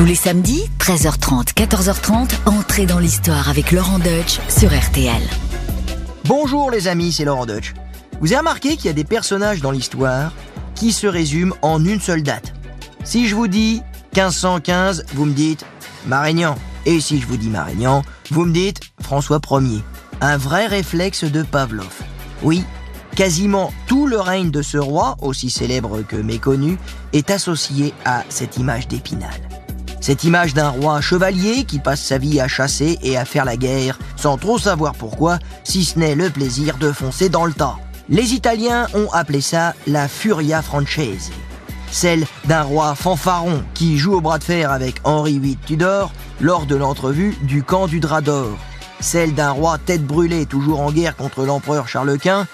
Tous les samedis, 13h30, 14h30, entrez dans l'histoire avec Laurent Deutsch sur RTL. Bonjour les amis, c'est Laurent Deutsch. Vous avez remarqué qu'il y a des personnages dans l'histoire qui se résument en une seule date. Si je vous dis 1515, vous me dites Marignan. Et si je vous dis Marignan, vous me dites François Ier. Un vrai réflexe de Pavlov. Oui, quasiment tout le règne de ce roi, aussi célèbre que méconnu, est associé à cette image d'Épinal. Cette image d'un roi chevalier qui passe sa vie à chasser et à faire la guerre sans trop savoir pourquoi, si ce n'est le plaisir de foncer dans le tas. Les Italiens ont appelé ça la Furia Francese. Celle d'un roi fanfaron qui joue au bras de fer avec Henri VIII Tudor lors de l'entrevue du camp du Drap d'Or. Celle d'un roi tête brûlée toujours en guerre contre l'empereur Charles Quint.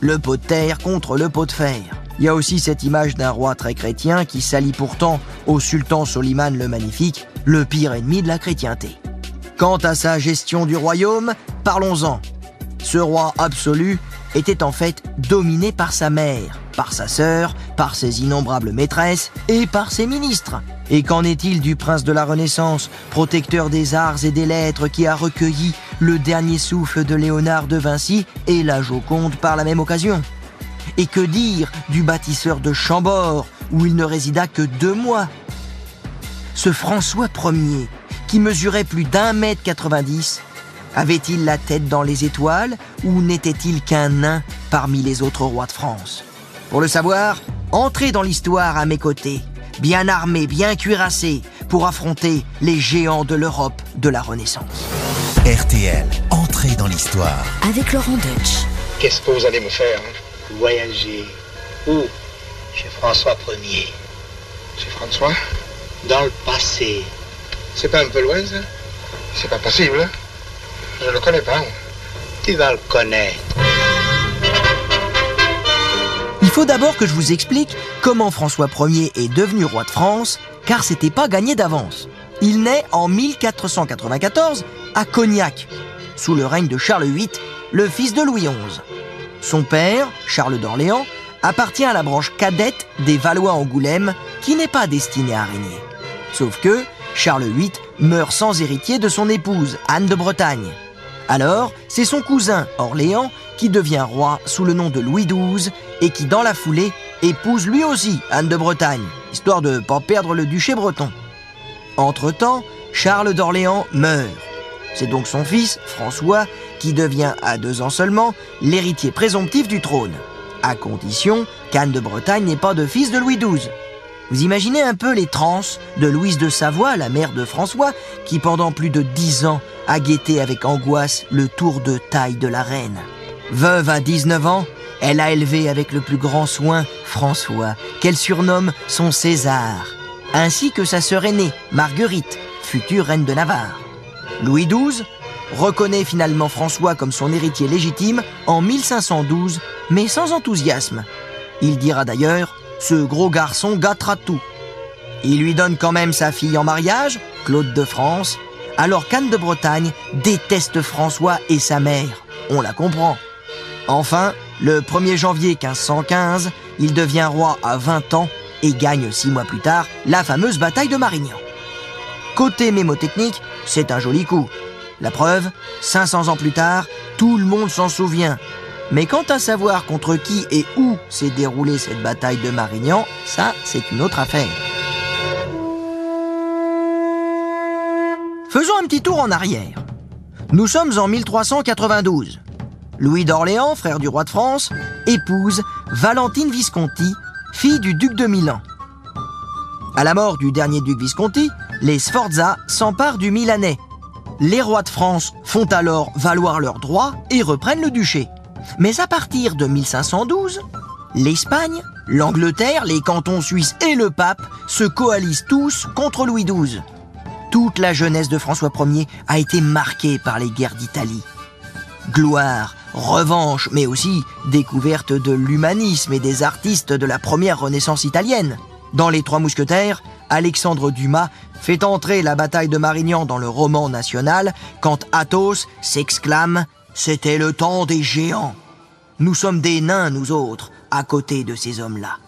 Le pot de terre contre le pot de fer. Il y a aussi cette image d'un roi très chrétien qui s'allie pourtant au sultan Soliman le Magnifique, le pire ennemi de la chrétienté. Quant à sa gestion du royaume, parlons-en. Ce roi absolu était en fait dominé par sa mère, par sa sœur, par ses innombrables maîtresses et par ses ministres. Et qu'en est-il du prince de la Renaissance, protecteur des arts et des lettres qui a recueilli le dernier souffle de Léonard de Vinci et la Joconde par la même occasion? Et que dire du bâtisseur de Chambord, où il ne résida que deux mois? Ce François Ier, qui mesurait plus d'un mètre 90, avait-il la tête dans les étoiles ou n'était-il qu'un nain parmi les autres rois de France? Pour le savoir, entrez dans l'histoire à mes côtés, bien armé, bien cuirassé, pour affronter les géants de l'Europe de la Renaissance. RTL, entrez dans l'histoire. Avec Laurent Deutsch. Qu'est-ce que vous allez me faire hein? Voyager. Où? Chez François Ier. Chez François? Dans le passé. C'est pas un peu loin, ça? C'est pas possible. hein? Je le connais pas. Tu vas le connaître. Il faut d'abord que je vous explique comment François Ier est devenu roi de France, car c'était pas gagné d'avance. Il naît en 1494 à Cognac, sous le règne de Charles VIII, le fils de Louis XI. Son père, Charles d'Orléans, appartient à la branche cadette des Valois-Angoulême, qui n'est pas destinée à régner. Sauf que Charles VIII meurt sans héritier de son épouse, Anne de Bretagne. Alors, c'est son cousin, Orléans, qui devient roi sous le nom de Louis XII et qui, dans la foulée, épouse lui aussi Anne de Bretagne, histoire de ne pas perdre le duché breton. Entre-temps, Charles d'Orléans meurt. C'est donc son fils, François, qui devient à deux ans seulement l'héritier présomptif du trône, à condition qu'Anne de Bretagne n'ait pas de fils de Louis XII. Vous imaginez un peu les transes de Louise de Savoie, la mère de François, qui pendant plus de dix ans a guetté avec angoisse le tour de taille de la reine. Veuve à 19 ans, elle a élevé avec le plus grand soin François, qu'elle surnomme son César, ainsi que sa sœur aînée, Marguerite, future reine de Navarre. Louis XII reconnaît finalement François comme son héritier légitime en 1512, mais sans enthousiasme. Il dira d'ailleurs Ce gros garçon gâtera tout. Il lui donne quand même sa fille en mariage, Claude de France, alors qu'Anne de Bretagne déteste François et sa mère. On la comprend. Enfin, le 1er janvier 1515, il devient roi à 20 ans et gagne six mois plus tard la fameuse bataille de Marignan. Côté mémotechnique, c'est un joli coup. La preuve, 500 ans plus tard, tout le monde s'en souvient. Mais quant à savoir contre qui et où s'est déroulée cette bataille de Marignan, ça, c'est une autre affaire. Faisons un petit tour en arrière. Nous sommes en 1392. Louis d'Orléans, frère du roi de France, épouse Valentine Visconti, fille du duc de Milan. À la mort du dernier duc Visconti, les Sforza s'emparent du Milanais. Les rois de France font alors valoir leurs droits et reprennent le duché. Mais à partir de 1512, l'Espagne, l'Angleterre, les cantons suisses et le pape se coalisent tous contre Louis XII. Toute la jeunesse de François Ier a été marquée par les guerres d'Italie. Gloire, revanche, mais aussi découverte de l'humanisme et des artistes de la première Renaissance italienne. Dans Les Trois Mousquetaires, Alexandre Dumas fait entrer la bataille de Marignan dans le roman national quand Athos s'exclame C'était le temps des géants. Nous sommes des nains, nous autres, à côté de ces hommes-là.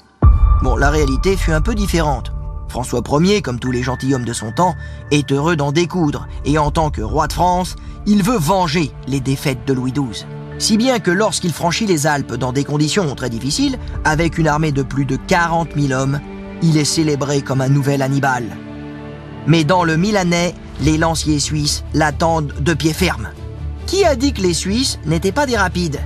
Bon, la réalité fut un peu différente. François Ier, comme tous les gentilshommes de son temps, est heureux d'en découdre, et en tant que roi de France, il veut venger les défaites de Louis XII. Si bien que lorsqu'il franchit les Alpes dans des conditions très difficiles, avec une armée de plus de 40 000 hommes, il est célébré comme un nouvel Hannibal. Mais dans le Milanais, les lanciers suisses l'attendent de pied ferme. Qui a dit que les Suisses n'étaient pas des rapides?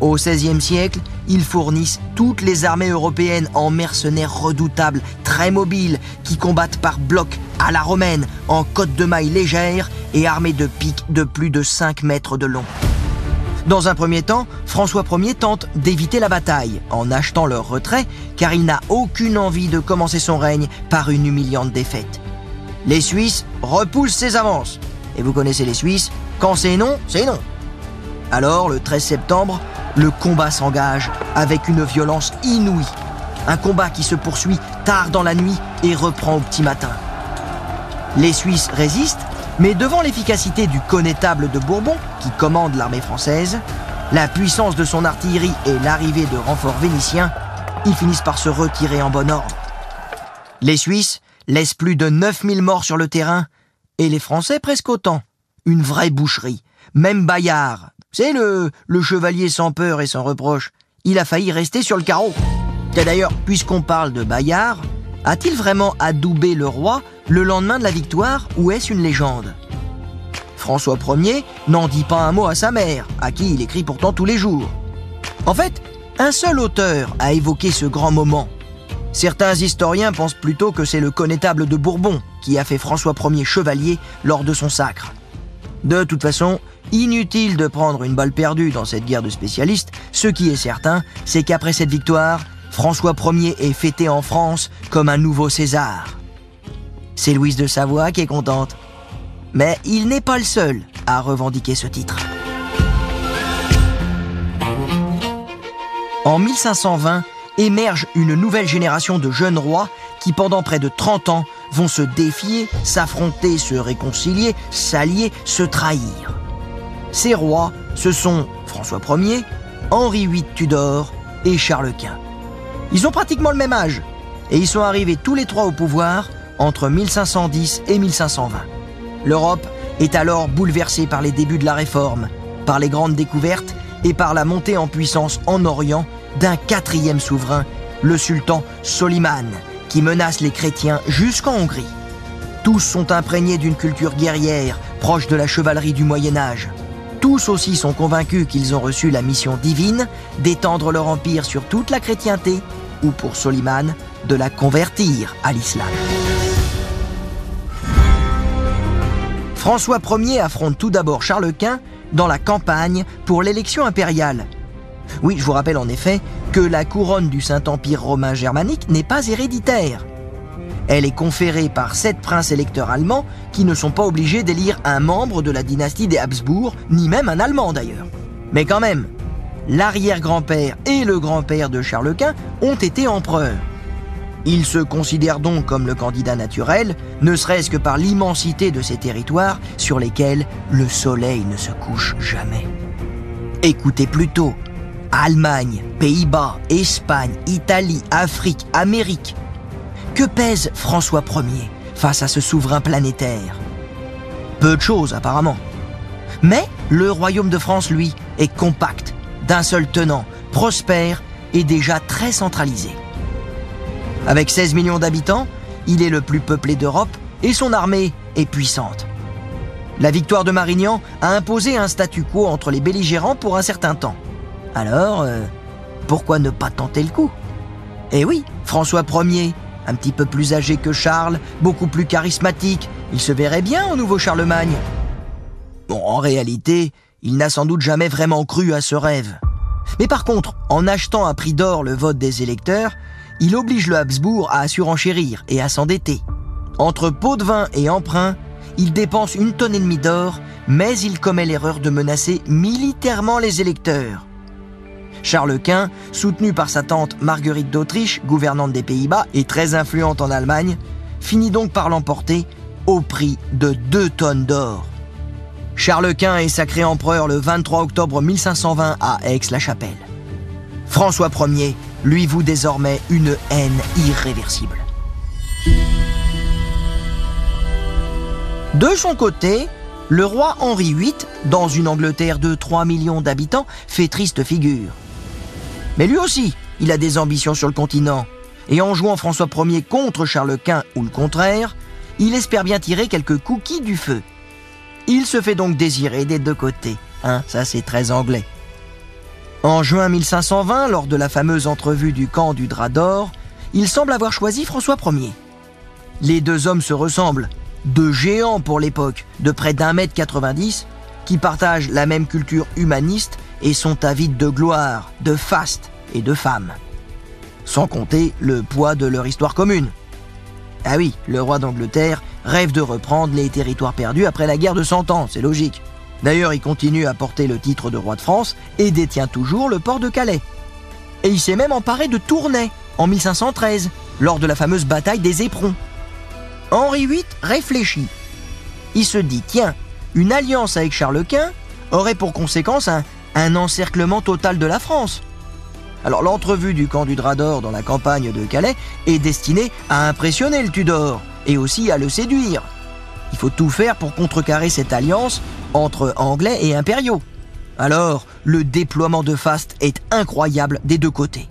Au XVIe siècle, ils fournissent toutes les armées européennes en mercenaires redoutables, très mobiles, qui combattent par bloc à la romaine, en côte de mailles légères et armés de piques de plus de 5 mètres de long. Dans un premier temps, François Ier tente d'éviter la bataille en achetant leur retrait car il n'a aucune envie de commencer son règne par une humiliante défaite. Les Suisses repoussent ses avances. Et vous connaissez les Suisses, quand c'est non, c'est non. Alors, le 13 septembre, le combat s'engage avec une violence inouïe. Un combat qui se poursuit tard dans la nuit et reprend au petit matin. Les Suisses résistent, mais devant l'efficacité du connétable de Bourbon, qui commande l'armée française, la puissance de son artillerie et l'arrivée de renforts vénitiens, ils finissent par se retirer en bon ordre. Les Suisses laisse plus de 9000 morts sur le terrain, et les Français presque autant. Une vraie boucherie. Même Bayard, c'est le, le chevalier sans peur et sans reproche, il a failli rester sur le carreau. d'ailleurs, puisqu'on parle de Bayard, a-t-il vraiment adoubé le roi le lendemain de la victoire ou est-ce une légende? François Ier n'en dit pas un mot à sa mère, à qui il écrit pourtant tous les jours. En fait, un seul auteur a évoqué ce grand moment, Certains historiens pensent plutôt que c'est le connétable de Bourbon qui a fait François Ier chevalier lors de son sacre. De toute façon, inutile de prendre une balle perdue dans cette guerre de spécialistes, ce qui est certain, c'est qu'après cette victoire, François Ier est fêté en France comme un nouveau César. C'est Louise de Savoie qui est contente. Mais il n'est pas le seul à revendiquer ce titre. En 1520, émerge une nouvelle génération de jeunes rois qui, pendant près de 30 ans, vont se défier, s'affronter, se réconcilier, s'allier, se trahir. Ces rois, ce sont François Ier, Henri VIII Tudor et Charles Quint. Ils ont pratiquement le même âge et ils sont arrivés tous les trois au pouvoir entre 1510 et 1520. L'Europe est alors bouleversée par les débuts de la Réforme, par les grandes découvertes et par la montée en puissance en Orient d'un quatrième souverain, le sultan Soliman, qui menace les chrétiens jusqu'en Hongrie. Tous sont imprégnés d'une culture guerrière, proche de la chevalerie du Moyen Âge. Tous aussi sont convaincus qu'ils ont reçu la mission divine d'étendre leur empire sur toute la chrétienté, ou pour Soliman, de la convertir à l'islam. François Ier affronte tout d'abord Charles Quint dans la campagne pour l'élection impériale, oui, je vous rappelle en effet que la couronne du Saint-Empire romain germanique n'est pas héréditaire. Elle est conférée par sept princes électeurs allemands qui ne sont pas obligés d'élire un membre de la dynastie des Habsbourg, ni même un Allemand d'ailleurs. Mais quand même, l'arrière-grand-père et le grand-père de Charles Quint ont été empereurs. Ils se considèrent donc comme le candidat naturel, ne serait-ce que par l'immensité de ces territoires sur lesquels le soleil ne se couche jamais. Écoutez plutôt Allemagne, Pays-Bas, Espagne, Italie, Afrique, Amérique. Que pèse François Ier face à ce souverain planétaire? Peu de choses apparemment. Mais le royaume de France, lui, est compact, d'un seul tenant, prospère et déjà très centralisé. Avec 16 millions d'habitants, il est le plus peuplé d'Europe et son armée est puissante. La victoire de Marignan a imposé un statu quo entre les belligérants pour un certain temps. Alors, euh, pourquoi ne pas tenter le coup? Eh oui, François Ier, un petit peu plus âgé que Charles, beaucoup plus charismatique, il se verrait bien au nouveau Charlemagne. Bon, en réalité, il n'a sans doute jamais vraiment cru à ce rêve. Mais par contre, en achetant à prix d'or le vote des électeurs, il oblige le Habsbourg à surenchérir et à s'endetter. Entre pot de vin et emprunt, il dépense une tonne et demie d'or, mais il commet l'erreur de menacer militairement les électeurs. Charles Quint, soutenu par sa tante Marguerite d'Autriche, gouvernante des Pays-Bas et très influente en Allemagne, finit donc par l'emporter au prix de 2 tonnes d'or. Charles Quint est sacré empereur le 23 octobre 1520 à Aix-la-Chapelle. François Ier lui voue désormais une haine irréversible. De son côté, le roi Henri VIII, dans une Angleterre de 3 millions d'habitants, fait triste figure. Mais lui aussi, il a des ambitions sur le continent. Et en jouant François Ier contre Charles Quint ou le contraire, il espère bien tirer quelques cookies du feu. Il se fait donc désirer des deux côtés. Hein, ça c'est très anglais. En juin 1520, lors de la fameuse entrevue du camp du Drap d'Or, il semble avoir choisi François Ier. Les deux hommes se ressemblent, deux géants pour l'époque, de près d'un mètre 90, qui partagent la même culture humaniste et sont avides de gloire, de faste et de femmes. Sans compter le poids de leur histoire commune. Ah oui, le roi d'Angleterre rêve de reprendre les territoires perdus après la guerre de Cent Ans, c'est logique. D'ailleurs, il continue à porter le titre de roi de France et détient toujours le port de Calais. Et il s'est même emparé de Tournai en 1513, lors de la fameuse bataille des Éperons. Henri VIII réfléchit. Il se dit, tiens, une alliance avec Charles Quint aurait pour conséquence un, un encerclement total de la France. Alors l'entrevue du camp du Drap d'Or dans la campagne de Calais est destinée à impressionner le Tudor et aussi à le séduire. Il faut tout faire pour contrecarrer cette alliance entre Anglais et impériaux. Alors, le déploiement de Fast est incroyable des deux côtés.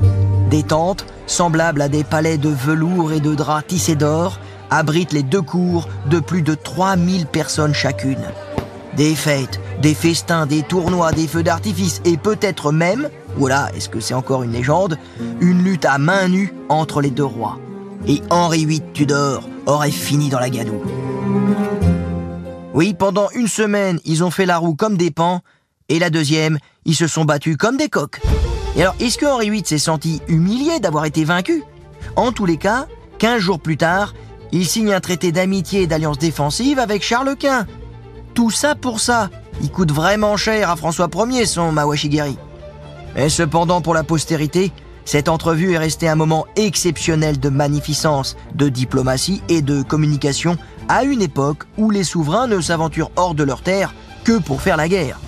Des tentes, semblables à des palais de velours et de draps tissés d'or, abritent les deux cours de plus de 3000 personnes chacune. Des fêtes, des festins, des tournois, des feux d'artifice et peut-être même, voilà, est-ce que c'est encore une légende, une lutte à main nue entre les deux rois. Et Henri VIII Tudor aurait fini dans la gadoue. Oui, pendant une semaine, ils ont fait la roue comme des pans, et la deuxième, ils se sont battus comme des coqs. Et alors, est-ce que Henri VIII s'est senti humilié d'avoir été vaincu? En tous les cas, 15 jours plus tard, il signe un traité d'amitié et d'alliance défensive avec Charles Quint. Tout ça pour ça. Il coûte vraiment cher à François Ier, son Mawashigiri. Et cependant, pour la postérité, cette entrevue est restée un moment exceptionnel de magnificence, de diplomatie et de communication à une époque où les souverains ne s'aventurent hors de leur terre que pour faire la guerre.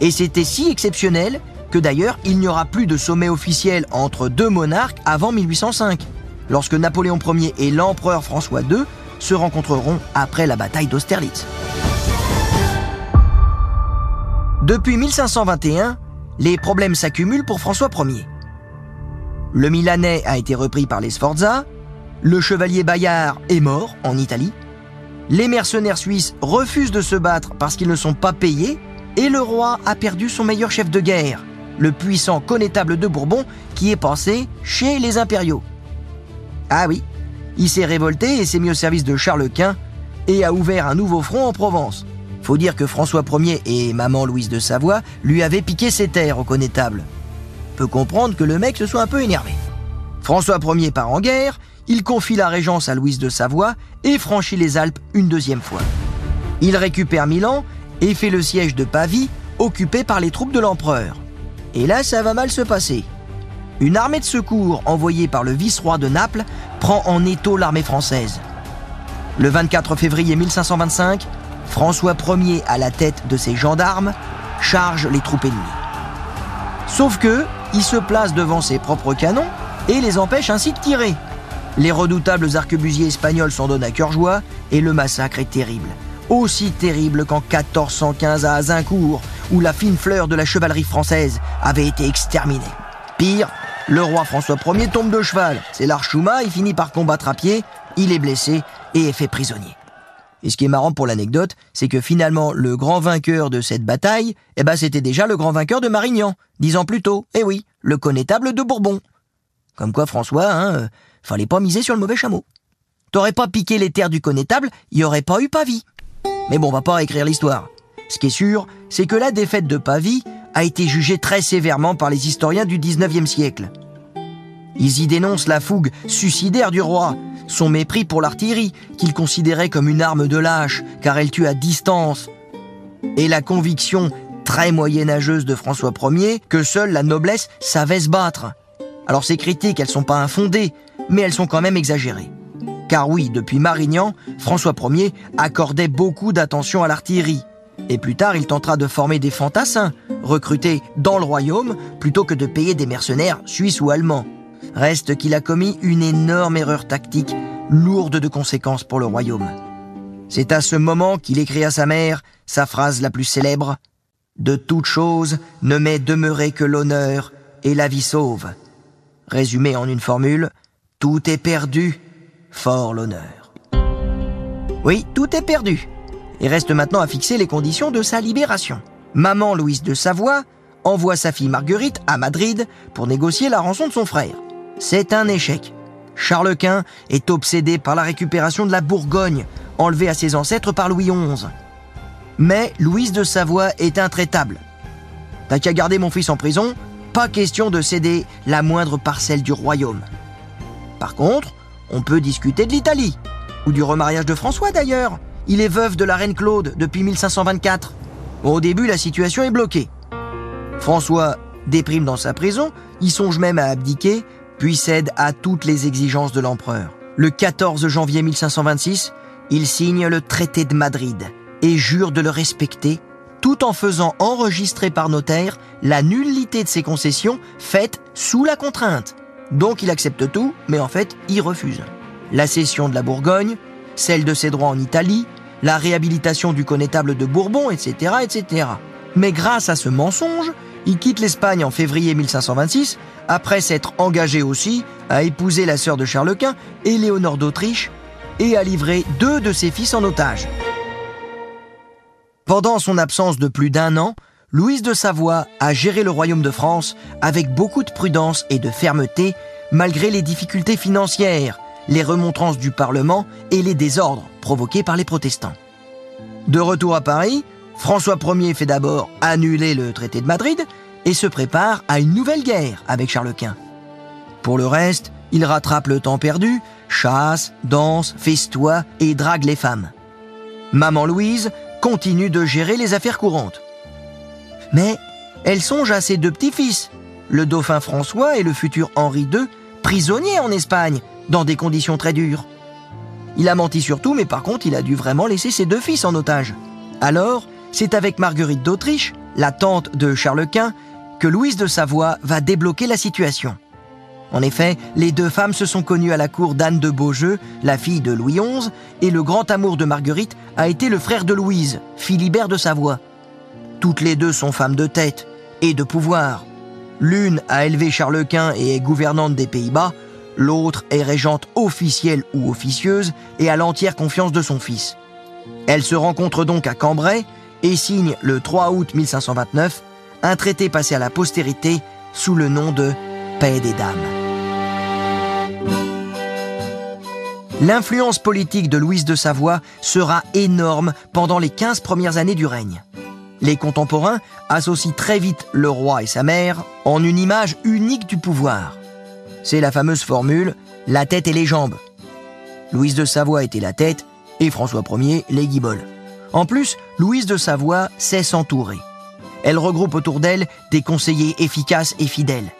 Et c'était si exceptionnel que d'ailleurs il n'y aura plus de sommet officiel entre deux monarques avant 1805, lorsque Napoléon Ier et l'empereur François II se rencontreront après la bataille d'Austerlitz. Depuis 1521, les problèmes s'accumulent pour François Ier. Le Milanais a été repris par les Sforza, le chevalier Bayard est mort en Italie, les mercenaires suisses refusent de se battre parce qu'ils ne sont pas payés, et le roi a perdu son meilleur chef de guerre, le puissant connétable de Bourbon qui est passé chez les impériaux. Ah oui, il s'est révolté et s'est mis au service de Charles Quint et a ouvert un nouveau front en Provence. Faut dire que François Ier et maman Louise de Savoie lui avaient piqué ses terres au connétable. Peut comprendre que le mec se soit un peu énervé. François Ier part en guerre, il confie la régence à Louise de Savoie et franchit les Alpes une deuxième fois. Il récupère Milan et fait le siège de Pavie, occupé par les troupes de l'empereur. Et là, ça va mal se passer. Une armée de secours envoyée par le vice-roi de Naples prend en étau l'armée française. Le 24 février 1525, François Ier, à la tête de ses gendarmes, charge les troupes ennemies. Sauf que, il se place devant ses propres canons et les empêche ainsi de tirer. Les redoutables arquebusiers espagnols s'en donnent à cœur joie et le massacre est terrible. Aussi terrible qu'en 1415 à Azincourt, où la fine fleur de la chevalerie française avait été exterminée. Pire, le roi François Ier tombe de cheval. C'est l'archouma, il finit par combattre à pied, il est blessé et est fait prisonnier. Et ce qui est marrant pour l'anecdote, c'est que finalement, le grand vainqueur de cette bataille, eh ben, c'était déjà le grand vainqueur de Marignan, dix ans plus tôt. Eh oui, le connétable de Bourbon. Comme quoi, François, hein, euh, fallait pas miser sur le mauvais chameau. T'aurais pas piqué les terres du connétable, il y aurait pas eu Pavie. Mais bon, on va pas écrire l'histoire. Ce qui est sûr, c'est que la défaite de Pavie a été jugée très sévèrement par les historiens du 19e siècle. Ils y dénoncent la fougue suicidaire du roi, son mépris pour l'artillerie, qu'il considérait comme une arme de lâche, car elle tue à distance, et la conviction très moyenâgeuse de François Ier que seule la noblesse savait se battre. Alors ces critiques, elles sont pas infondées, mais elles sont quand même exagérées. Car oui, depuis Marignan, François Ier accordait beaucoup d'attention à l'artillerie. Et plus tard, il tentera de former des fantassins, recrutés dans le royaume, plutôt que de payer des mercenaires suisses ou allemands. Reste qu'il a commis une énorme erreur tactique, lourde de conséquences pour le royaume. C'est à ce moment qu'il écrit à sa mère sa phrase la plus célèbre De toute chose ne m'est demeuré que l'honneur et la vie sauve. Résumé en une formule, tout est perdu, fort l'honneur. Oui, tout est perdu. Il reste maintenant à fixer les conditions de sa libération. Maman Louise de Savoie envoie sa fille Marguerite à Madrid pour négocier la rançon de son frère. C'est un échec. Charles Quint est obsédé par la récupération de la Bourgogne, enlevée à ses ancêtres par Louis XI. Mais Louise de Savoie est intraitable. T'as qu'à garder mon fils en prison, pas question de céder la moindre parcelle du royaume. Par contre, on peut discuter de l'Italie, ou du remariage de François d'ailleurs. Il est veuf de la reine Claude depuis 1524. au début, la situation est bloquée. François déprime dans sa prison, il songe même à abdiquer, puis cède à toutes les exigences de l'empereur. Le 14 janvier 1526, il signe le traité de Madrid et jure de le respecter tout en faisant enregistrer par notaire la nullité de ses concessions faites sous la contrainte. Donc il accepte tout, mais en fait il refuse. La cession de la Bourgogne, celle de ses droits en Italie, la réhabilitation du connétable de Bourbon, etc., etc. Mais grâce à ce mensonge, il quitte l'Espagne en février 1526, après s'être engagé aussi à épouser la sœur de Charles Quint, Éléonore d'Autriche, et à livrer deux de ses fils en otage. Pendant son absence de plus d'un an, Louise de Savoie a géré le royaume de France avec beaucoup de prudence et de fermeté, malgré les difficultés financières, les remontrances du Parlement et les désordres provoqués par les protestants. De retour à Paris, François Ier fait d'abord annuler le traité de Madrid et se prépare à une nouvelle guerre avec Charles Quint. Pour le reste, il rattrape le temps perdu, chasse, danse, festoie et drague les femmes. Maman Louise continue de gérer les affaires courantes. Mais elle songe à ses deux petits-fils, le dauphin François et le futur Henri II, prisonniers en Espagne, dans des conditions très dures. Il a menti sur tout, mais par contre, il a dû vraiment laisser ses deux fils en otage. Alors, c'est avec Marguerite d'Autriche, la tante de Charles Quint, que Louise de Savoie va débloquer la situation. En effet, les deux femmes se sont connues à la cour d'Anne de Beaujeu, la fille de Louis XI, et le grand amour de Marguerite a été le frère de Louise, Philibert de Savoie. Toutes les deux sont femmes de tête et de pouvoir. L'une a élevé Charles Quint et est gouvernante des Pays-Bas, l'autre est régente officielle ou officieuse et a l'entière confiance de son fils. Elles se rencontrent donc à Cambrai et signent le 3 août 1529 un traité passé à la postérité sous le nom de Paix des Dames. L'influence politique de Louise de Savoie sera énorme pendant les 15 premières années du règne. Les contemporains associent très vite le roi et sa mère en une image unique du pouvoir. C'est la fameuse formule la tête et les jambes. Louise de Savoie était la tête et François Ier les guiboles. En plus, Louise de Savoie sait s'entourer. Elle regroupe autour d'elle des conseillers efficaces et fidèles.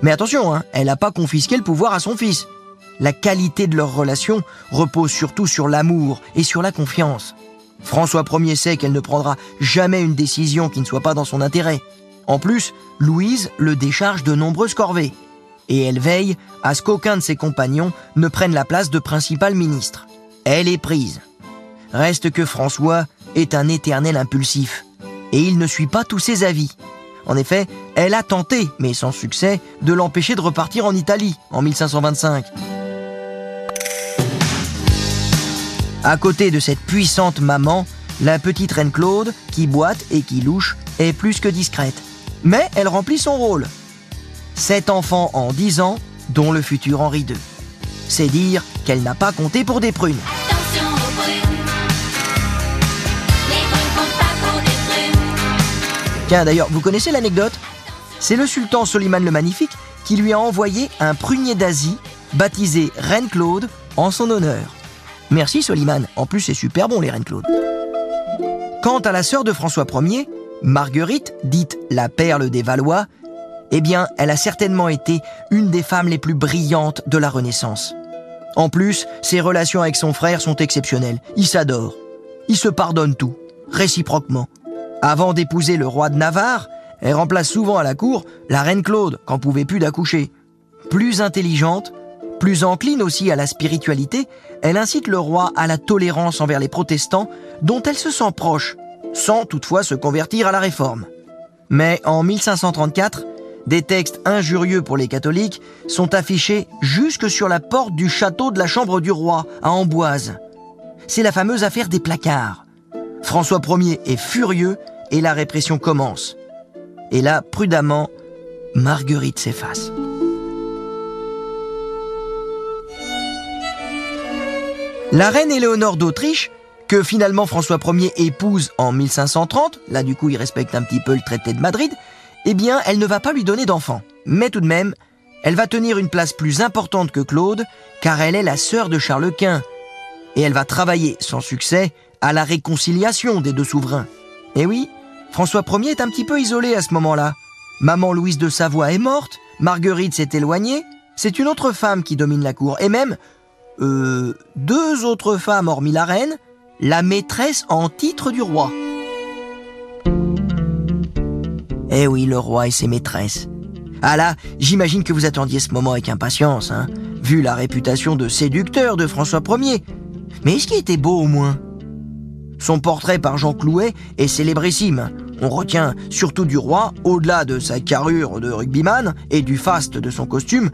Mais attention, hein, elle n'a pas confisqué le pouvoir à son fils la qualité de leur relation repose surtout sur l'amour et sur la confiance. François Ier sait qu'elle ne prendra jamais une décision qui ne soit pas dans son intérêt. En plus, Louise le décharge de nombreuses corvées. Et elle veille à ce qu'aucun de ses compagnons ne prenne la place de principal ministre. Elle est prise. Reste que François est un éternel impulsif. Et il ne suit pas tous ses avis. En effet, elle a tenté, mais sans succès, de l'empêcher de repartir en Italie en 1525. À côté de cette puissante maman, la petite reine Claude, qui boite et qui louche, est plus que discrète. Mais elle remplit son rôle. Sept enfants en dix ans, dont le futur Henri II. C'est dire qu'elle n'a pas compté pour des prunes. D'ailleurs, vous connaissez l'anecdote? C'est le sultan Soliman le Magnifique qui lui a envoyé un prunier d'Asie baptisé Reine Claude en son honneur. Merci Soliman, en plus c'est super bon les reines Claude. Quant à la sœur de François Ier, Marguerite, dite la perle des Valois, eh bien, elle a certainement été une des femmes les plus brillantes de la Renaissance. En plus, ses relations avec son frère sont exceptionnelles. Ils s'adorent. Ils se pardonnent tout, réciproquement. Avant d'épouser le roi de Navarre, elle remplace souvent à la cour la reine Claude, quand pouvait plus d'accoucher. Plus intelligente, plus encline aussi à la spiritualité, elle incite le roi à la tolérance envers les protestants dont elle se sent proche, sans toutefois se convertir à la réforme. Mais en 1534, des textes injurieux pour les catholiques sont affichés jusque sur la porte du château de la Chambre du Roi à Amboise. C'est la fameuse affaire des placards. François Ier est furieux et la répression commence. Et là, prudemment, Marguerite s'efface. La reine Éléonore d'Autriche, que finalement François Ier épouse en 1530, là du coup il respecte un petit peu le traité de Madrid, eh bien elle ne va pas lui donner d'enfant. Mais tout de même, elle va tenir une place plus importante que Claude, car elle est la sœur de Charles Quint. Et elle va travailler, sans succès, à la réconciliation des deux souverains. Et oui, François Ier est un petit peu isolé à ce moment-là. Maman Louise de Savoie est morte, Marguerite s'est éloignée, c'est une autre femme qui domine la cour, et même euh, deux autres femmes hormis la reine, la maîtresse en titre du roi. Eh oui, le roi et ses maîtresses. Ah là, j'imagine que vous attendiez ce moment avec impatience, hein, vu la réputation de séducteur de François Ier. Mais est-ce qu'il était beau au moins? Son portrait par Jean Clouet est célébrissime. On retient surtout du roi, au-delà de sa carrure de rugbyman et du faste de son costume,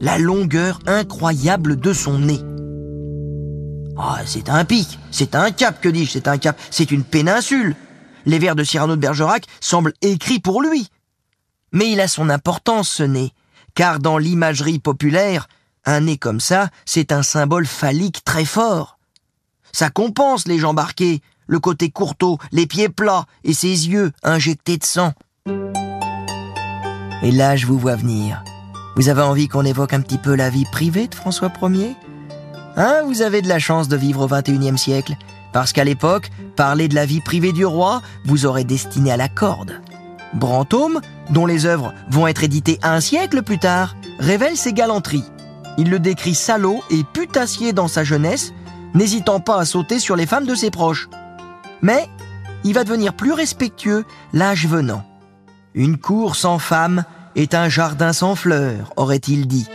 la longueur incroyable de son nez. Ah, c'est un pic, c'est un cap, que dis-je, c'est un cap, c'est une péninsule. Les vers de Cyrano de Bergerac semblent écrits pour lui. Mais il a son importance, ce nez, car dans l'imagerie populaire, un nez comme ça, c'est un symbole phallique très fort. Ça compense les jambes arquées, le côté courteau, les pieds plats et ses yeux injectés de sang. Et là, je vous vois venir. Vous avez envie qu'on évoque un petit peu la vie privée de François Ier? Hein, vous avez de la chance de vivre au XXIe siècle, parce qu'à l'époque, parler de la vie privée du roi vous aurait destiné à la corde. Brantôme, dont les œuvres vont être éditées un siècle plus tard, révèle ses galanteries. Il le décrit salaud et putassier dans sa jeunesse, n'hésitant pas à sauter sur les femmes de ses proches. Mais il va devenir plus respectueux l'âge venant. Une cour sans femmes est un jardin sans fleurs, aurait-il dit.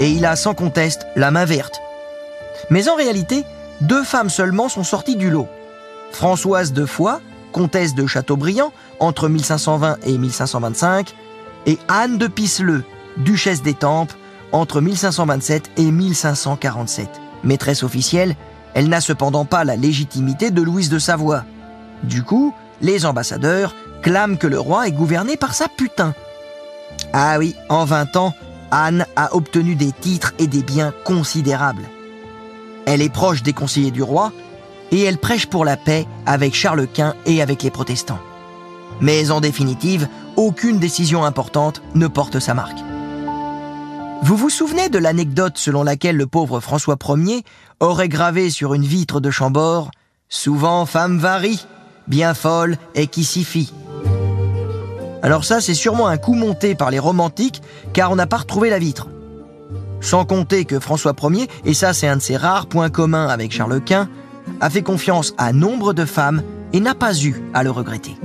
Et il a sans conteste la main verte. Mais en réalité, deux femmes seulement sont sorties du lot. Françoise de Foix, comtesse de Châteaubriand, entre 1520 et 1525, et Anne de Pisseleu, duchesse d'Étampes, entre 1527 et 1547 maîtresse officielle, elle n'a cependant pas la légitimité de Louise de Savoie. Du coup, les ambassadeurs clament que le roi est gouverné par sa putain. Ah oui, en 20 ans, Anne a obtenu des titres et des biens considérables. Elle est proche des conseillers du roi et elle prêche pour la paix avec Charles Quint et avec les protestants. Mais en définitive, aucune décision importante ne porte sa marque. Vous vous souvenez de l'anecdote selon laquelle le pauvre François Ier aurait gravé sur une vitre de Chambord Souvent femme varie, bien folle et qui s'y fie. Alors ça, c'est sûrement un coup monté par les romantiques, car on n'a pas retrouvé la vitre. Sans compter que François Ier, et ça c'est un de ses rares points communs avec Charles Quint, a fait confiance à nombre de femmes et n'a pas eu à le regretter.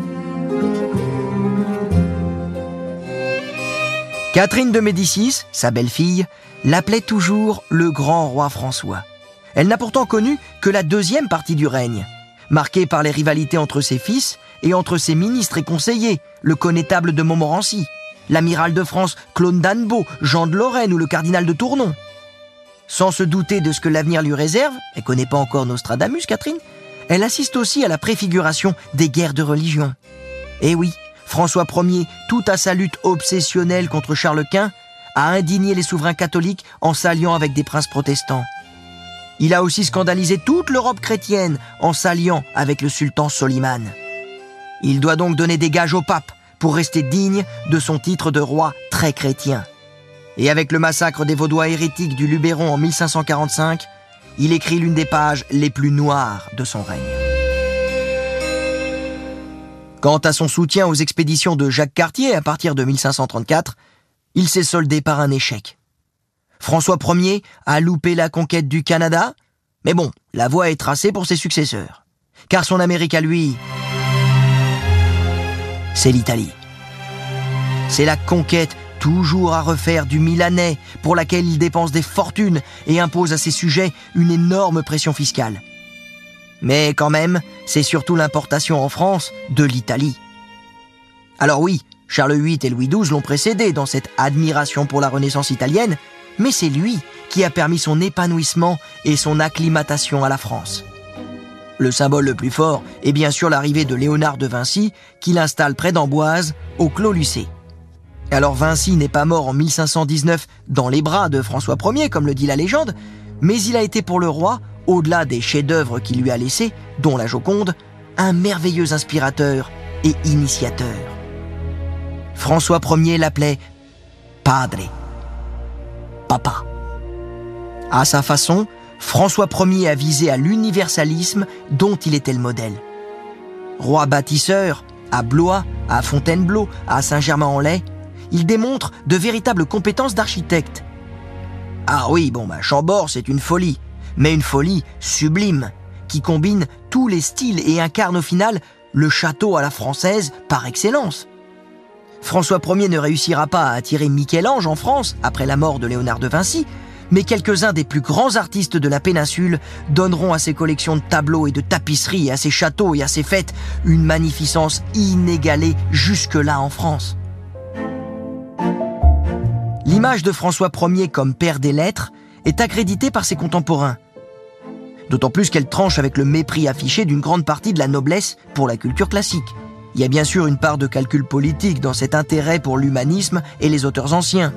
Catherine de Médicis, sa belle-fille, l'appelait toujours le grand roi François. Elle n'a pourtant connu que la deuxième partie du règne, marquée par les rivalités entre ses fils et entre ses ministres et conseillers, le connétable de Montmorency, l'amiral de France Claude d'Annebault, Jean de Lorraine ou le cardinal de Tournon. Sans se douter de ce que l'avenir lui réserve, elle connaît pas encore Nostradamus, Catherine, elle assiste aussi à la préfiguration des guerres de religion. Eh oui, François Ier, tout à sa lutte obsessionnelle contre Charles Quint, a indigné les souverains catholiques en s'alliant avec des princes protestants. Il a aussi scandalisé toute l'Europe chrétienne en s'alliant avec le sultan Soliman. Il doit donc donner des gages au pape pour rester digne de son titre de roi très chrétien. Et avec le massacre des Vaudois hérétiques du Luberon en 1545, il écrit l'une des pages les plus noires de son règne. Quant à son soutien aux expéditions de Jacques Cartier à partir de 1534, il s'est soldé par un échec. François Ier a loupé la conquête du Canada, mais bon, la voie est tracée pour ses successeurs. Car son Amérique à lui, c'est l'Italie. C'est la conquête toujours à refaire du Milanais, pour laquelle il dépense des fortunes et impose à ses sujets une énorme pression fiscale. Mais quand même, c'est surtout l'importation en France de l'Italie. Alors oui, Charles VIII et Louis XII l'ont précédé dans cette admiration pour la Renaissance italienne, mais c'est lui qui a permis son épanouissement et son acclimatation à la France. Le symbole le plus fort est bien sûr l'arrivée de Léonard de Vinci, qu'il installe près d'Amboise, au Clos Lucé. Alors Vinci n'est pas mort en 1519 dans les bras de François Ier, comme le dit la légende, mais il a été pour le roi, au-delà des chefs-d'œuvre qu'il lui a laissés, dont la Joconde, un merveilleux inspirateur et initiateur. François Ier l'appelait Padre, papa. À sa façon, François Ier a visé à l'universalisme dont il était le modèle. Roi bâtisseur, à Blois, à Fontainebleau, à Saint-Germain-en-Laye, il démontre de véritables compétences d'architecte. Ah oui, bon, bah, Chambord, c'est une folie, mais une folie sublime, qui combine tous les styles et incarne au final le château à la française par excellence. François Ier ne réussira pas à attirer Michel-Ange en France après la mort de Léonard de Vinci, mais quelques-uns des plus grands artistes de la péninsule donneront à ses collections de tableaux et de tapisseries, à ses châteaux et à ses fêtes une magnificence inégalée jusque-là en France. L'image de François Ier comme père des lettres est accréditée par ses contemporains. D'autant plus qu'elle tranche avec le mépris affiché d'une grande partie de la noblesse pour la culture classique. Il y a bien sûr une part de calcul politique dans cet intérêt pour l'humanisme et les auteurs anciens.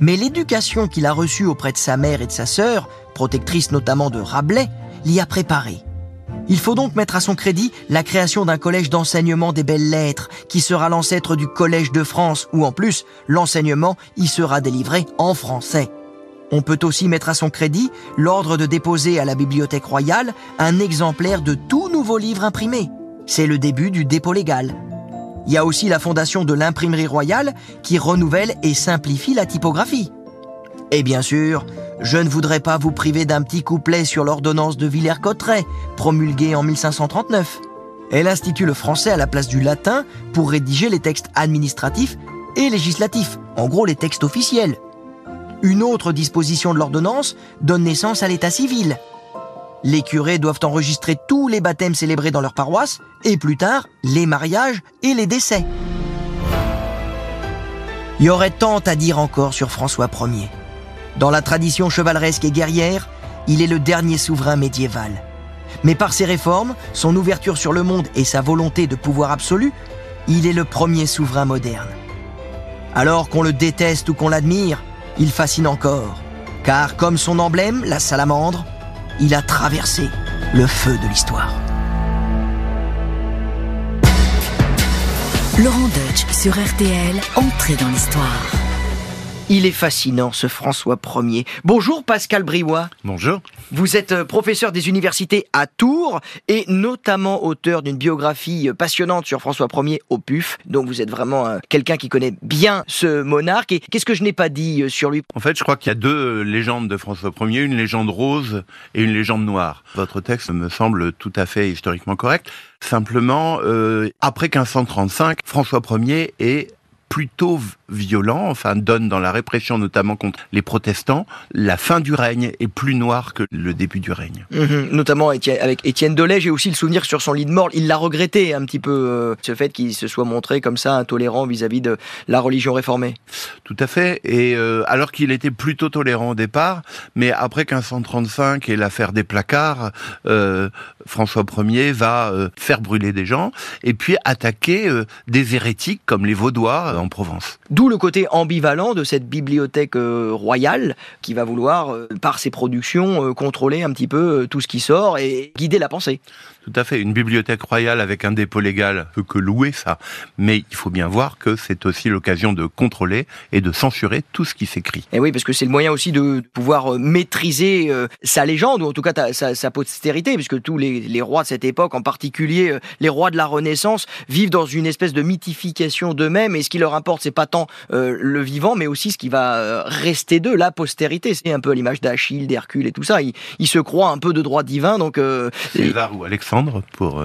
Mais l'éducation qu'il a reçue auprès de sa mère et de sa sœur, protectrice notamment de Rabelais, l'y a préparé. Il faut donc mettre à son crédit la création d'un collège d'enseignement des belles lettres, qui sera l'ancêtre du Collège de France, où en plus, l'enseignement y sera délivré en français. On peut aussi mettre à son crédit l'ordre de déposer à la Bibliothèque royale un exemplaire de tout nouveau livre imprimé. C'est le début du dépôt légal. Il y a aussi la fondation de l'imprimerie royale qui renouvelle et simplifie la typographie. Et bien sûr, je ne voudrais pas vous priver d'un petit couplet sur l'ordonnance de Villers-Cotterêts, promulguée en 1539. Elle institue le français à la place du latin pour rédiger les textes administratifs et législatifs, en gros les textes officiels. Une autre disposition de l'ordonnance donne naissance à l'état civil. Les curés doivent enregistrer tous les baptêmes célébrés dans leur paroisse et plus tard les mariages et les décès. Il y aurait tant à dire encore sur François Ier. Dans la tradition chevaleresque et guerrière, il est le dernier souverain médiéval. Mais par ses réformes, son ouverture sur le monde et sa volonté de pouvoir absolu, il est le premier souverain moderne. Alors qu'on le déteste ou qu'on l'admire, il fascine encore, car comme son emblème, la salamandre, il a traversé le feu de l'histoire. Laurent Deutsch sur RTL, entrée dans l'histoire. Il est fascinant, ce François Ier. Bonjour Pascal Briouat. Bonjour. Vous êtes euh, professeur des universités à Tours et notamment auteur d'une biographie euh, passionnante sur François Ier au PUF. Donc vous êtes vraiment euh, quelqu'un qui connaît bien ce monarque. Et qu'est-ce que je n'ai pas dit sur lui? En fait, je crois qu'il y a deux légendes de François Ier, une légende rose et une légende noire. Votre texte me semble tout à fait historiquement correct. Simplement, après 1535, François Ier est plutôt violent, enfin donne dans la répression notamment contre les protestants, la fin du règne est plus noire que le début du règne. Mhm. notamment avec Étienne Delay, j'ai aussi le souvenir sur son lit de mort, il l'a regretté un petit peu, euh, ce fait qu'il se soit montré comme ça intolérant vis-à-vis de la religion réformée. Tout à fait, et euh, alors qu'il était plutôt tolérant au départ, mais après 1535 et l'affaire des placards, euh, François Ier va faire brûler des gens et puis attaquer des hérétiques comme les Vaudois en Provence. D'où le côté ambivalent de cette bibliothèque euh, royale qui va vouloir, euh, par ses productions, euh, contrôler un petit peu tout ce qui sort et guider la pensée. Tout à fait. Une bibliothèque royale avec un dépôt légal peut que louer ça. Mais il faut bien voir que c'est aussi l'occasion de contrôler et de censurer tout ce qui s'écrit. Et oui, parce que c'est le moyen aussi de pouvoir maîtriser sa légende, ou en tout cas sa, postérité, puisque tous les, les, rois de cette époque, en particulier les rois de la Renaissance, vivent dans une espèce de mythification d'eux-mêmes. Et ce qui leur importe, c'est pas tant euh, le vivant, mais aussi ce qui va euh, rester d'eux, la postérité. C'est un peu l'image d'Achille, d'Hercule et tout ça. Ils, se croient un peu de droit divin, donc. Euh, César ou Alexandre pour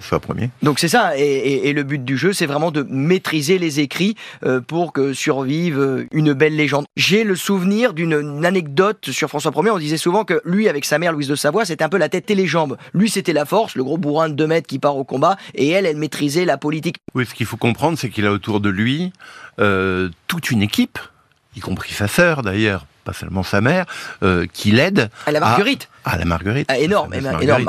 François Ier. Donc c'est ça, et, le but du jeu, c'est vraiment de maîtriser les écrits euh, pour que survive euh, une belle légende. J'ai le souvenir d'une anecdote sur François Ier, on disait souvent que lui, avec sa mère Louise de Savoie, c'était un peu la tête et les jambes. Lui, c'était la force, le gros bourrin de 2 mètres qui part au combat, et elle, elle maîtrisait la politique. Oui, ce qu'il faut comprendre, c'est qu'il a autour de lui euh, toute une équipe, y compris sa sœur d'ailleurs, pas seulement sa mère, euh, qui l'aide. À la Marguerite. À, la Marguerite. Ah, énorme, énorme,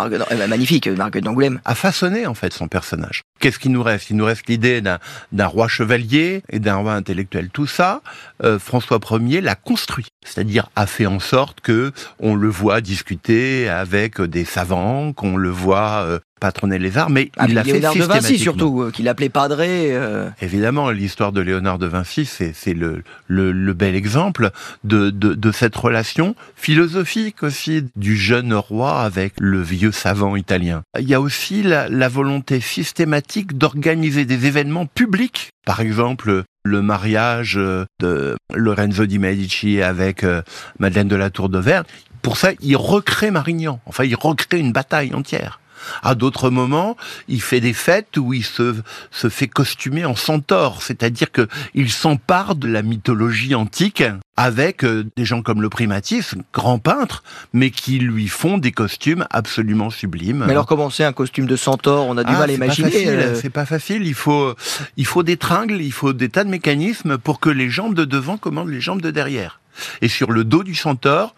magnifique, Marguerite d'Angoulême. À façonner en fait son personnage. Qu'est-ce qui nous reste? Il nous reste l'idée d'un roi chevalier et d'un roi intellectuel. Tout ça, euh, François Ier l'a construit, c'est-à-dire a fait en sorte que on le voit discuter avec des savants, qu'on le voit euh, patronner les arts, mais ah, il l'a fait de Vinci surtout, euh, qu'il appelait Padré. Euh. Évidemment, l'histoire de Léonard de Vinci, c'est le, le, bel exemple de, de, cette relation philosophique aussi du jeune roi avec le vieux savant italien. Il y a aussi la, la volonté systématique d'organiser des événements publics. Par exemple, le mariage de Lorenzo di Medici avec euh, Madeleine de la Tour d'Auvergne. Pour ça, il recrée Marignan. Enfin, il recrée une bataille entière. À d'autres moments, il fait des fêtes où il se, se fait costumer en centaure, c'est-à-dire qu'il s'empare de la mythologie antique avec euh, des gens comme le primatis, grand peintre, mais qui lui font des costumes absolument sublimes. Mais alors comment c'est un costume de centaure? On a du ah, mal à imaginer. Euh. C'est pas facile. Il faut, il faut des tringles, il faut des tas de mécanismes pour que les jambes de devant commandent les jambes de derrière. Et sur le dos du centaure,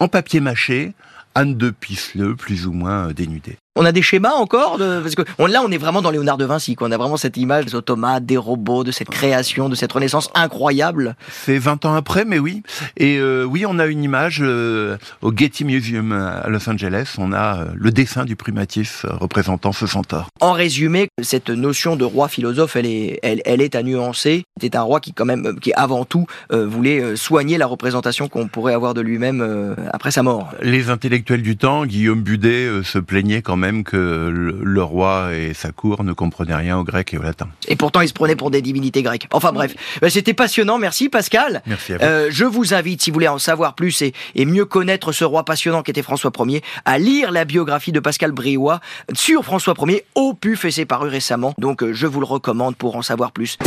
en papier mâché, Anne de Pisseleu, plus ou moins euh, dénudée. On a des schémas encore de... Parce que là, on est vraiment dans Léonard de Vinci. Quoi. On a vraiment cette image des automates, des robots, de cette création, de cette renaissance incroyable. C'est 20 ans après, mais oui. Et euh, oui, on a une image euh, au Getty Museum à Los Angeles. On a le dessin du primatif représentant ce centaure. En résumé, cette notion de roi philosophe, elle est, elle, elle est à nuancer. C'était un roi qui, quand même, qui avant tout voulait soigner la représentation qu'on pourrait avoir de lui-même après sa mort. Les intellectuels du temps, Guillaume Budet, se plaignaient quand même que le, roi et sa cour ne comprenaient rien au grec et au latin. Et pourtant, ils se prenaient pour des divinités grecques. Enfin bref, bah, c'était passionnant. Merci Pascal. Merci à vous. Euh, je vous invite, si vous voulez en savoir plus et, et mieux connaître ce roi passionnant qui était François Ier, à lire la biographie de Pascal Briouat sur François Ier au PUF et c'est paru récemment. Donc euh, je vous le recommande pour en savoir plus.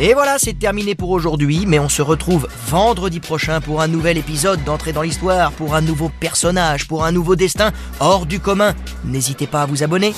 Et voilà, c'est terminé pour aujourd'hui, mais on se retrouve vendredi prochain pour un nouvel épisode d'entrée dans l'histoire, pour un nouveau personnage, pour un nouveau destin hors du commun. N'hésitez pas à vous abonner.